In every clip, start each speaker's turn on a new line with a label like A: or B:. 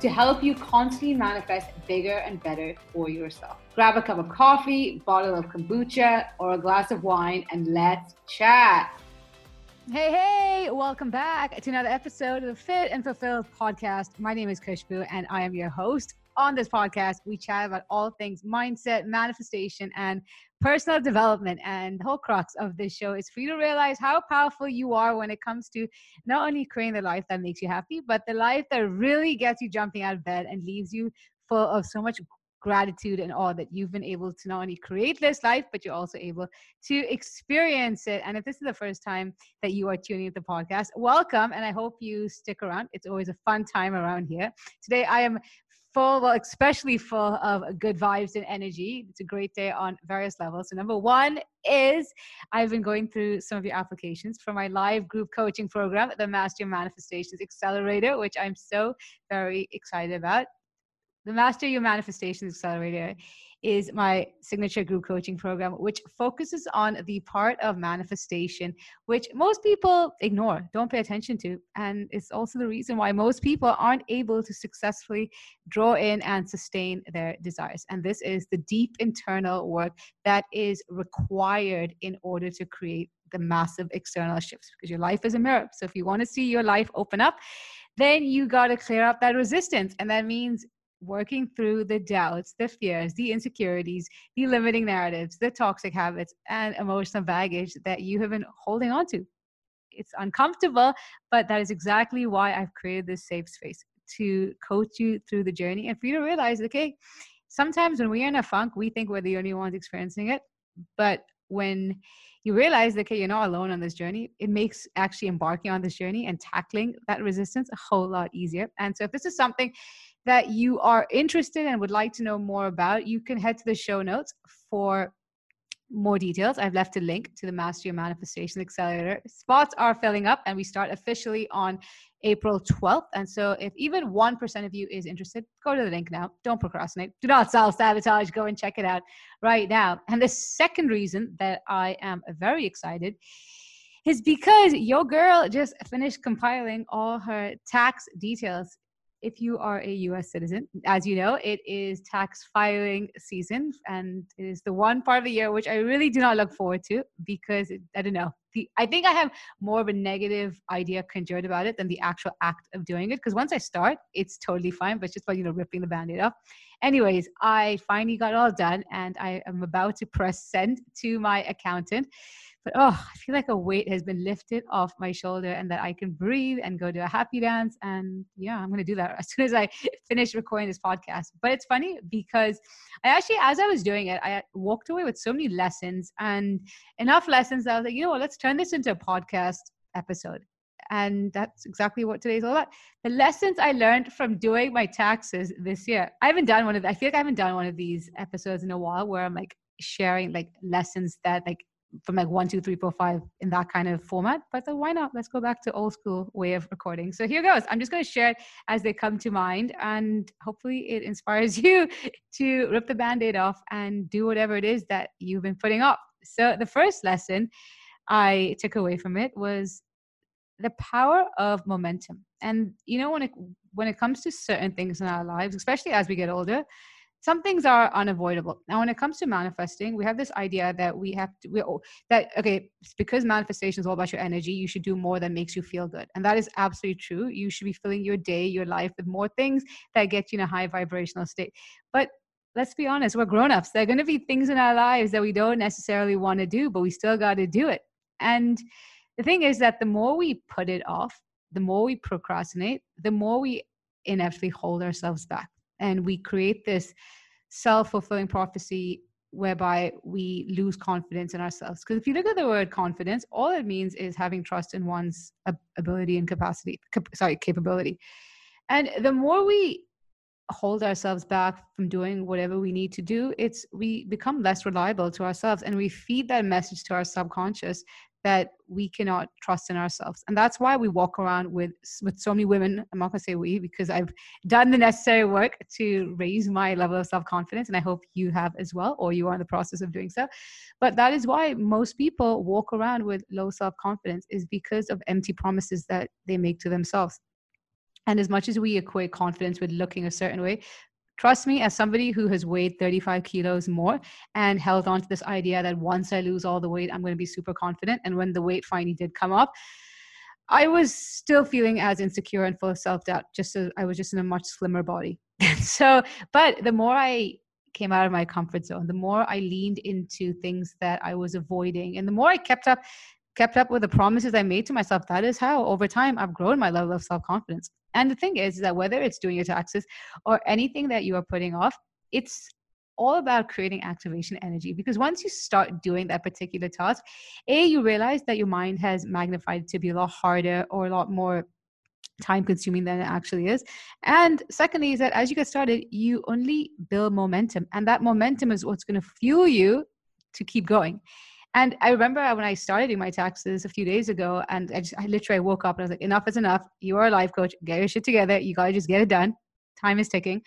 A: to help you constantly manifest bigger and better for yourself. Grab a cup of coffee, bottle of kombucha, or a glass of wine, and let's chat. Hey, hey, welcome back to another episode of the Fit and Fulfilled podcast. My name is Khushbu, and I am your host. On this podcast, we chat about all things mindset, manifestation, and personal development. And the whole crux of this show is for you to realize how powerful you are when it comes to not only creating the life that makes you happy, but the life that really gets you jumping out of bed and leaves you full of so much gratitude and awe that you've been able to not only create this life, but you're also able to experience it. And if this is the first time that you are tuning into the podcast, welcome. And I hope you stick around. It's always a fun time around here. Today, I am full, well, especially full of good vibes and energy. It's a great day on various levels. So, number one is I've been going through some of your applications for my live group coaching program, the Master Your Manifestations Accelerator, which I'm so very excited about. The Master Your Manifestations Accelerator is my signature group coaching program, which focuses on the part of manifestation, which most people ignore, don't pay attention to. And it's also the reason why most people aren't able to successfully draw in and sustain their desires. And this is the deep internal work that is required in order to create the massive external shifts because your life is a mirror. So if you want to see your life open up, then you got to clear up that resistance. And that means working through the doubts, the fears, the insecurities, the limiting narratives, the toxic habits, and emotional baggage that you have been holding on to. It's uncomfortable, but that is exactly why I've created this safe space to coach you through the journey and for you to realize, okay, sometimes when we're in a funk, we think we're the only ones experiencing it. But when you realize that okay, you're not alone on this journey, it makes actually embarking on this journey and tackling that resistance a whole lot easier. And so if this is something that you are interested and would like to know more about, you can head to the show notes for more details. I've left a link to the Master Your Manifestation Accelerator. Spots are filling up and we start officially on April 12th. And so if even 1% of you is interested, go to the link now. Don't procrastinate. Do not self sabotage. Go and check it out right now. And the second reason that I am very excited is because your girl just finished compiling all her tax details if you are a US citizen, as you know, it is tax filing season and it is the one part of the year which I really do not look forward to because it, I don't know. The, I think I have more of a negative idea conjured about it than the actual act of doing it because once I start, it's totally fine, but it's just like, you know, ripping the band aid off. Anyways, I finally got all done and I am about to press send to my accountant but oh, I feel like a weight has been lifted off my shoulder and that I can breathe and go to a happy dance. And yeah, I'm going to do that as soon as I finish recording this podcast. But it's funny because I actually, as I was doing it, I walked away with so many lessons and enough lessons that I was like, you know let's turn this into a podcast episode. And that's exactly what today's all about. The lessons I learned from doing my taxes this year. I haven't done one of, I feel like I haven't done one of these episodes in a while where I'm like sharing like lessons that like from like one, two, three, four, five in that kind of format. But so why not? Let's go back to old school way of recording. So here goes. I'm just going to share it as they come to mind, and hopefully it inspires you to rip the band-aid off and do whatever it is that you've been putting off. So the first lesson I took away from it was the power of momentum. And you know when it when it comes to certain things in our lives, especially as we get older, some things are unavoidable. Now, when it comes to manifesting, we have this idea that we have to, we, oh, that, okay, because manifestation is all about your energy, you should do more that makes you feel good. And that is absolutely true. You should be filling your day, your life with more things that get you in a high vibrational state. But let's be honest, we're grown-ups. There are going to be things in our lives that we don't necessarily want to do, but we still got to do it. And the thing is that the more we put it off, the more we procrastinate, the more we inevitably hold ourselves back and we create this self-fulfilling prophecy whereby we lose confidence in ourselves. Because if you look at the word confidence all it means is having trust in one's ability and capacity cap- sorry capability. And the more we hold ourselves back from doing whatever we need to do it's we become less reliable to ourselves and we feed that message to our subconscious that we cannot trust in ourselves. And that's why we walk around with with so many women i'm not going to say we because i've done the necessary work to raise my level of self-confidence and i hope you have as well or you are in the process of doing so. But that is why most people walk around with low self-confidence is because of empty promises that they make to themselves. And as much as we equate confidence with looking a certain way, trust me, as somebody who has weighed 35 kilos more and held on to this idea that once I lose all the weight, I'm going to be super confident. And when the weight finally did come up, I was still feeling as insecure and full of self doubt, just as I was just in a much slimmer body. so, but the more I came out of my comfort zone, the more I leaned into things that I was avoiding, and the more I kept up kept up with the promises I made to myself, that is how over time I've grown my level of self confidence. And the thing is, is that whether it's doing your taxes or anything that you are putting off, it's all about creating activation energy because once you start doing that particular task, A, you realize that your mind has magnified to be a lot harder or a lot more time consuming than it actually is. And secondly, is that as you get started, you only build momentum, and that momentum is what's going to fuel you to keep going. And I remember when I started doing my taxes a few days ago, and I just I literally woke up and I was like, enough is enough. You are a life coach. Get your shit together. You gotta just get it done. Time is ticking.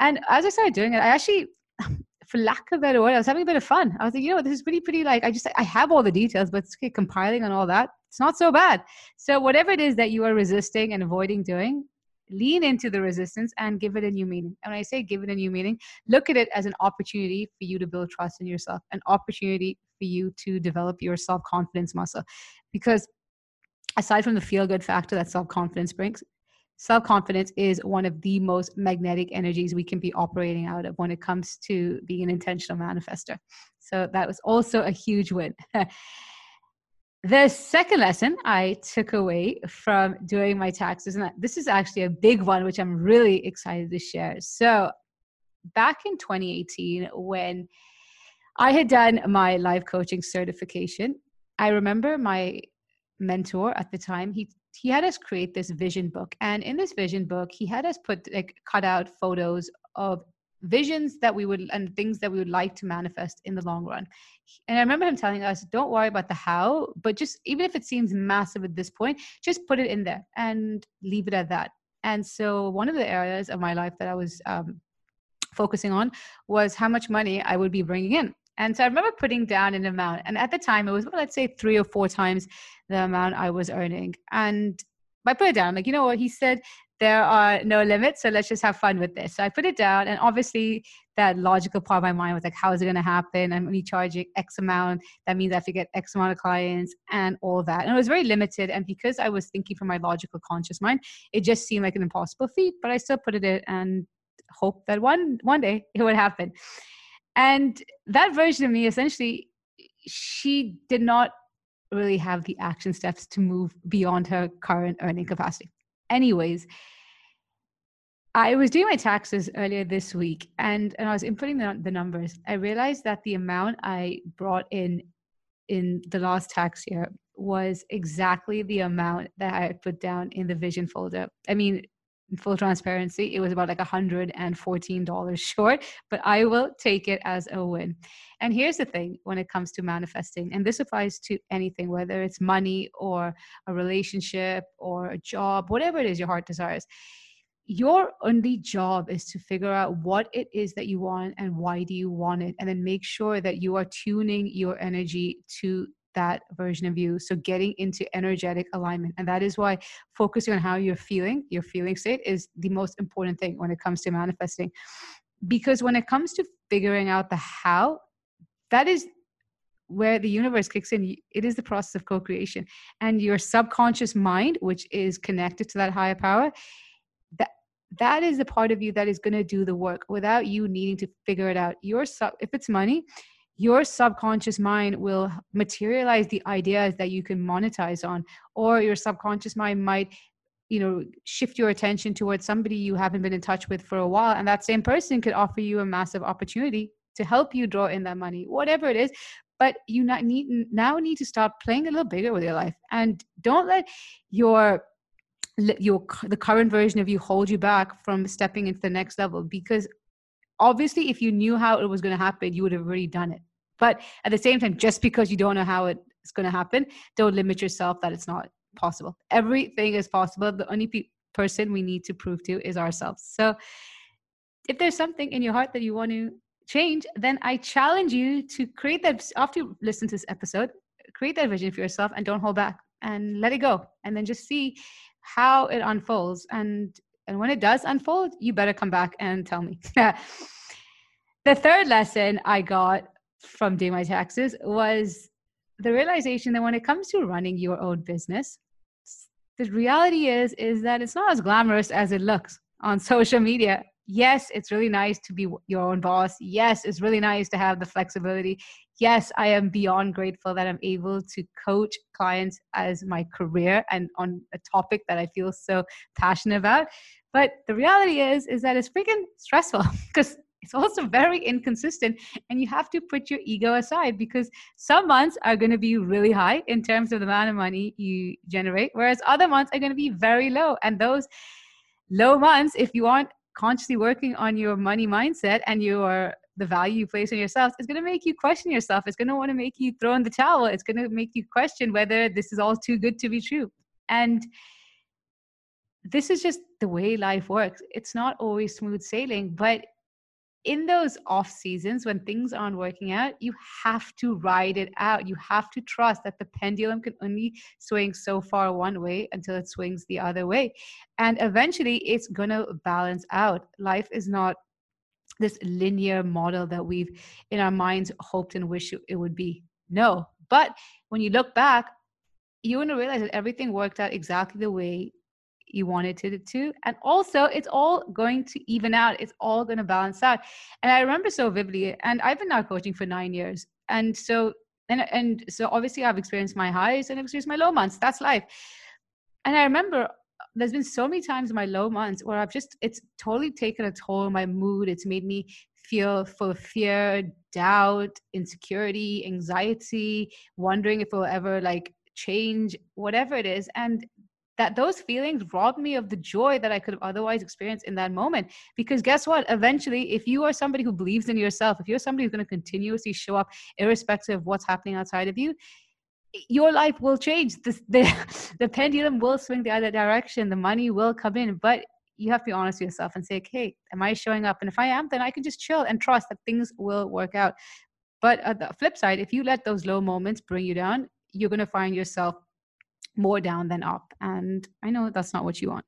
A: And as I started doing it, I actually, for lack of a better word, I was having a bit of fun. I was like, you know what, this is pretty, pretty like I just I have all the details, but it's okay, compiling and all that, it's not so bad. So whatever it is that you are resisting and avoiding doing, lean into the resistance and give it a new meaning. And when I say give it a new meaning, look at it as an opportunity for you to build trust in yourself, an opportunity for you to develop your self confidence muscle. Because aside from the feel good factor that self confidence brings, self confidence is one of the most magnetic energies we can be operating out of when it comes to being an intentional manifester. So that was also a huge win. the second lesson I took away from doing my taxes, and this is actually a big one, which I'm really excited to share. So, back in 2018, when I had done my life coaching certification. I remember my mentor at the time, he he had us create this vision book. And in this vision book, he had us put like cut out photos of visions that we would and things that we would like to manifest in the long run. And I remember him telling us, don't worry about the how, but just even if it seems massive at this point, just put it in there and leave it at that. And so one of the areas of my life that I was um, focusing on was how much money I would be bringing in. And so I remember putting down an amount. And at the time, it was, well, let's say three or four times the amount I was earning. And I put it down, like, you know what? He said, there are no limits. So let's just have fun with this. So I put it down. And obviously, that logical part of my mind was like, how is it going to happen? I'm only charging X amount. That means I have to get X amount of clients and all that. And it was very limited. And because I was thinking from my logical conscious mind, it just seemed like an impossible feat. But I still put it in and hope that one one day it would happen. And that version of me essentially, she did not really have the action steps to move beyond her current earning capacity. Anyways, I was doing my taxes earlier this week and, and I was inputting the, the numbers. I realized that the amount I brought in in the last tax year was exactly the amount that I put down in the vision folder. I mean, full transparency, it was about like $114 short, but I will take it as a win. And here's the thing when it comes to manifesting, and this applies to anything, whether it's money or a relationship or a job, whatever it is your heart desires. Your only job is to figure out what it is that you want and why do you want it, and then make sure that you are tuning your energy to that version of you. So getting into energetic alignment. And that is why focusing on how you're feeling, your feeling state is the most important thing when it comes to manifesting. Because when it comes to figuring out the how, that is where the universe kicks in it is the process of co-creation and your subconscious mind which is connected to that higher power that that is the part of you that is going to do the work without you needing to figure it out your sub if it's money your subconscious mind will materialize the ideas that you can monetize on or your subconscious mind might you know shift your attention towards somebody you haven't been in touch with for a while and that same person could offer you a massive opportunity to help you draw in that money whatever it is. But you need now need to start playing a little bigger with your life and don't let your your the current version of you hold you back from stepping into the next level because obviously if you knew how it was going to happen you would have already done it. But at the same time just because you don't know how it's going to happen don't limit yourself that it's not possible. Everything is possible. The only pe- person we need to prove to is ourselves. So if there's something in your heart that you want to change then i challenge you to create that after you listen to this episode create that vision for yourself and don't hold back and let it go. And then just see how it unfolds. And and when it does unfold you better come back and tell me. The third lesson i got from doing my taxes was the realization that when it comes to running your own business the reality is is that it's not as glamorous as it looks on social media. Yes it's really nice to be your own boss. Yes it's really nice to have the flexibility yes, I am beyond grateful that I'm able to coach clients as my career and on a topic that I feel so passionate about. But the reality is, is that it's freaking stressful because it's also very inconsistent and you have to put your ego aside because some months are going to be really high in terms of the amount of money you generate whereas other months are going to be very low and those low months if you aren't consciously working on your money mindset and your the value you place on yourself is going to make you question yourself. It's going to want to make you throw in the towel. It's going to make you question whether this is all too good to be true. And this is just the way life works. It's not always smooth sailing, but in those off seasons when things aren't working out, you have to ride it out. You have to trust that the pendulum can only swing so far one way until it swings the other way. And eventually it's going to balance out. Life is not this linear model that we've in our minds hoped and wish it would be. No. But when you look back, you're going to realize that everything worked out exactly the way you wanted it to. And also, it's all going to even out. It's all going to balance out. And I remember so vividly, and I've been now coaching for nine years. And so, and, and so obviously I've experienced my highs and I've experienced my low months. That's life. And I remember there's been so many times in my low months where I've just it's totally taken a toll on my mood. It's made me feel full of fear, doubt, insecurity, anxiety, wondering if it will ever like change, whatever it is. And that those feelings robbed me of the joy that I could have otherwise experienced in that moment. Because guess what? Eventually, if you are somebody who believes in yourself, if you're somebody who's going to continuously show up irrespective of what's happening outside of you, your life will change. The, the, the pendulum will swing the other direction. The money will come in, but you have to be honest with yourself and say, okay, am I showing up? And if I am, then I can just chill and trust that things will work out. But at the flip side, if you let those low moments bring you down, you're going to find yourself more down than up. And I know that's not what you want.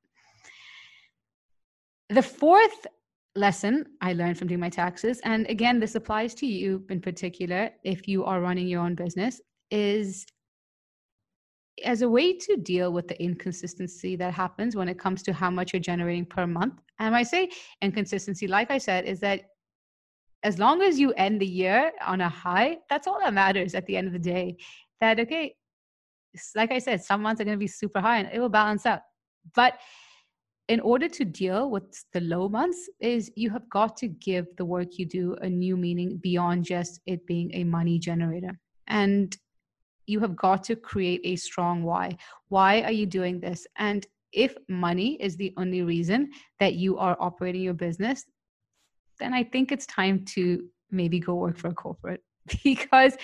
A: The fourth lesson I learned from doing my taxes, and again, this applies to you in particular if you are running your own business, is as a way to deal with the inconsistency that happens when it comes to how much you're generating per month. And I say inconsistency, like I said, is that as long as you end the year on a high, that's all that matters at the end of the day. That, okay, like I said, some months are going to be super high and it will balance out. But in order to deal with the low months is you have got to give the work you do a new meaning beyond just it being a money generator. And you have got to create a strong why. Why are you doing this? And if money is the only reason that you are operating your business, then I think it's time to maybe go work for a corporate because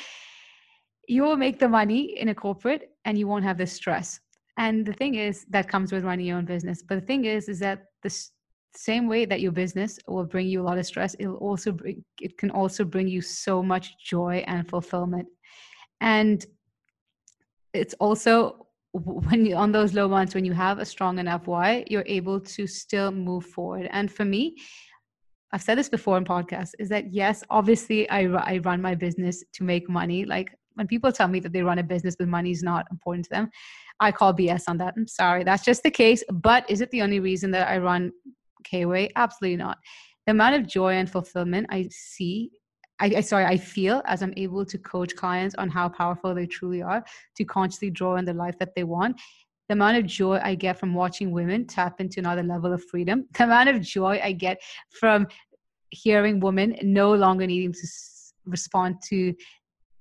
A: you will make the money in a corporate and you won't have the stress. And the thing is that comes with running your own business. But the thing is, is that the same way that your business will bring you a lot of stress, it'll also bring it can also bring you so much joy and fulfillment. And it's also when you on those low months when you have a strong enough why you're able to still move forward. And for me i've said this before in podcasts is that yes obviously i, I run my business to make money. Like when people tell me that they run a business but money is not important to them i call bs on that. I'm sorry that's just the case but is it the only reason that i run Kweigh? Absolutely not. The amount of joy and fulfillment i see I, I sorry, I feel as I'm able to coach clients on how powerful they truly are to consciously draw in the life that they want the amount of joy I get from watching women tap into another level of freedom, the amount of joy I get from hearing women no longer needing to respond to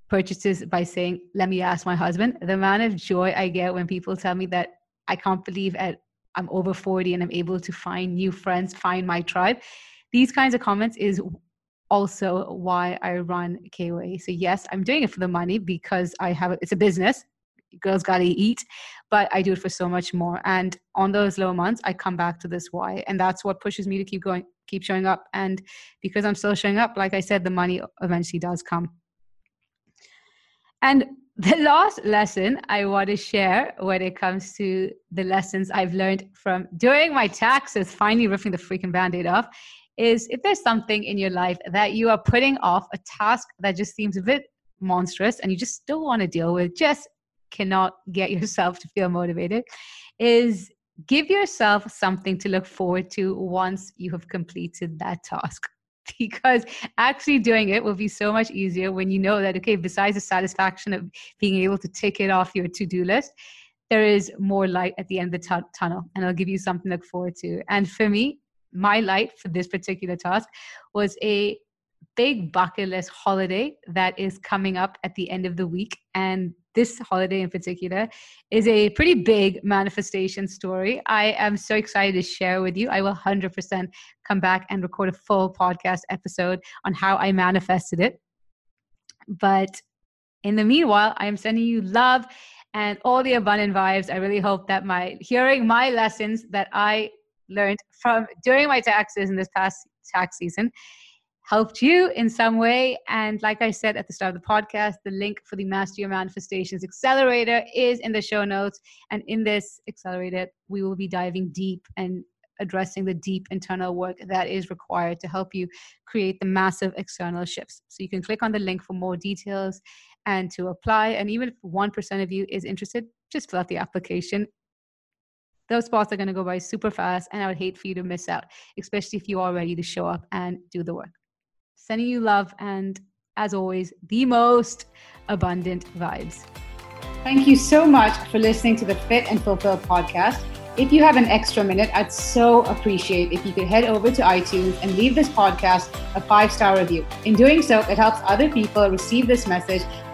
A: purchases by saying, Let me ask my husband, the amount of joy I get when people tell me that I can't believe at I'm over 40 and I'm able to find new friends, find my tribe. These kinds of comments is also why I run Kweigh. So yes, I'm doing it for the money because I have it's a business. Girls gotta eat, but I do it for so much more. And on those low months, I come back to this why, and that's what pushes me to keep going, keep showing up. And because I'm still showing up, like I said, the money eventually does come. And the last lesson I want to share when it comes to the lessons I've learned from doing my taxes, finally ripping the freaking band aid off, is if there's something in your life that you are putting off, a task that just seems a bit monstrous and you just still want to deal with, just cannot get yourself to feel motivated, is give yourself something to look forward to once you have completed that task. Because actually doing it will be so much easier when you know that okay besides the satisfaction of being able to tick it off your to-do list there is more light at the end of the t- tunnel and it'll give you something to look forward to. And for me my light for this particular task was a big bucket list holiday that is coming up at the end of the week and this holiday in particular is a pretty big manifestation story. I am so excited to share with you. I will 100% come back and record a full podcast episode on how I manifested it. But in the meanwhile, I am sending you love and all the abundant vibes. I really hope that my hearing my lessons that I learned from doing my taxes in this past tax season helped you in some way. And like I said at the start of the podcast, the link for the Master Your Manifestations Accelerator is in the show notes. And in this accelerator, we will be diving deep and addressing the deep internal work that is required to help you create the massive external shifts. So you can click on the link for more details and to apply. And even if 1% of you is interested, just fill out the application. Those spots are going to go by super fast, and I would hate for you to miss out, especially if you are ready to show up and do the work sending you love and, as always, the most abundant vibes. Thank you so much for listening to the Fit and Fulfill podcast. If you have an extra minute, I'd so appreciate if you could head over to iTunes and leave this podcast a five star review. In doing so, it helps other people receive this message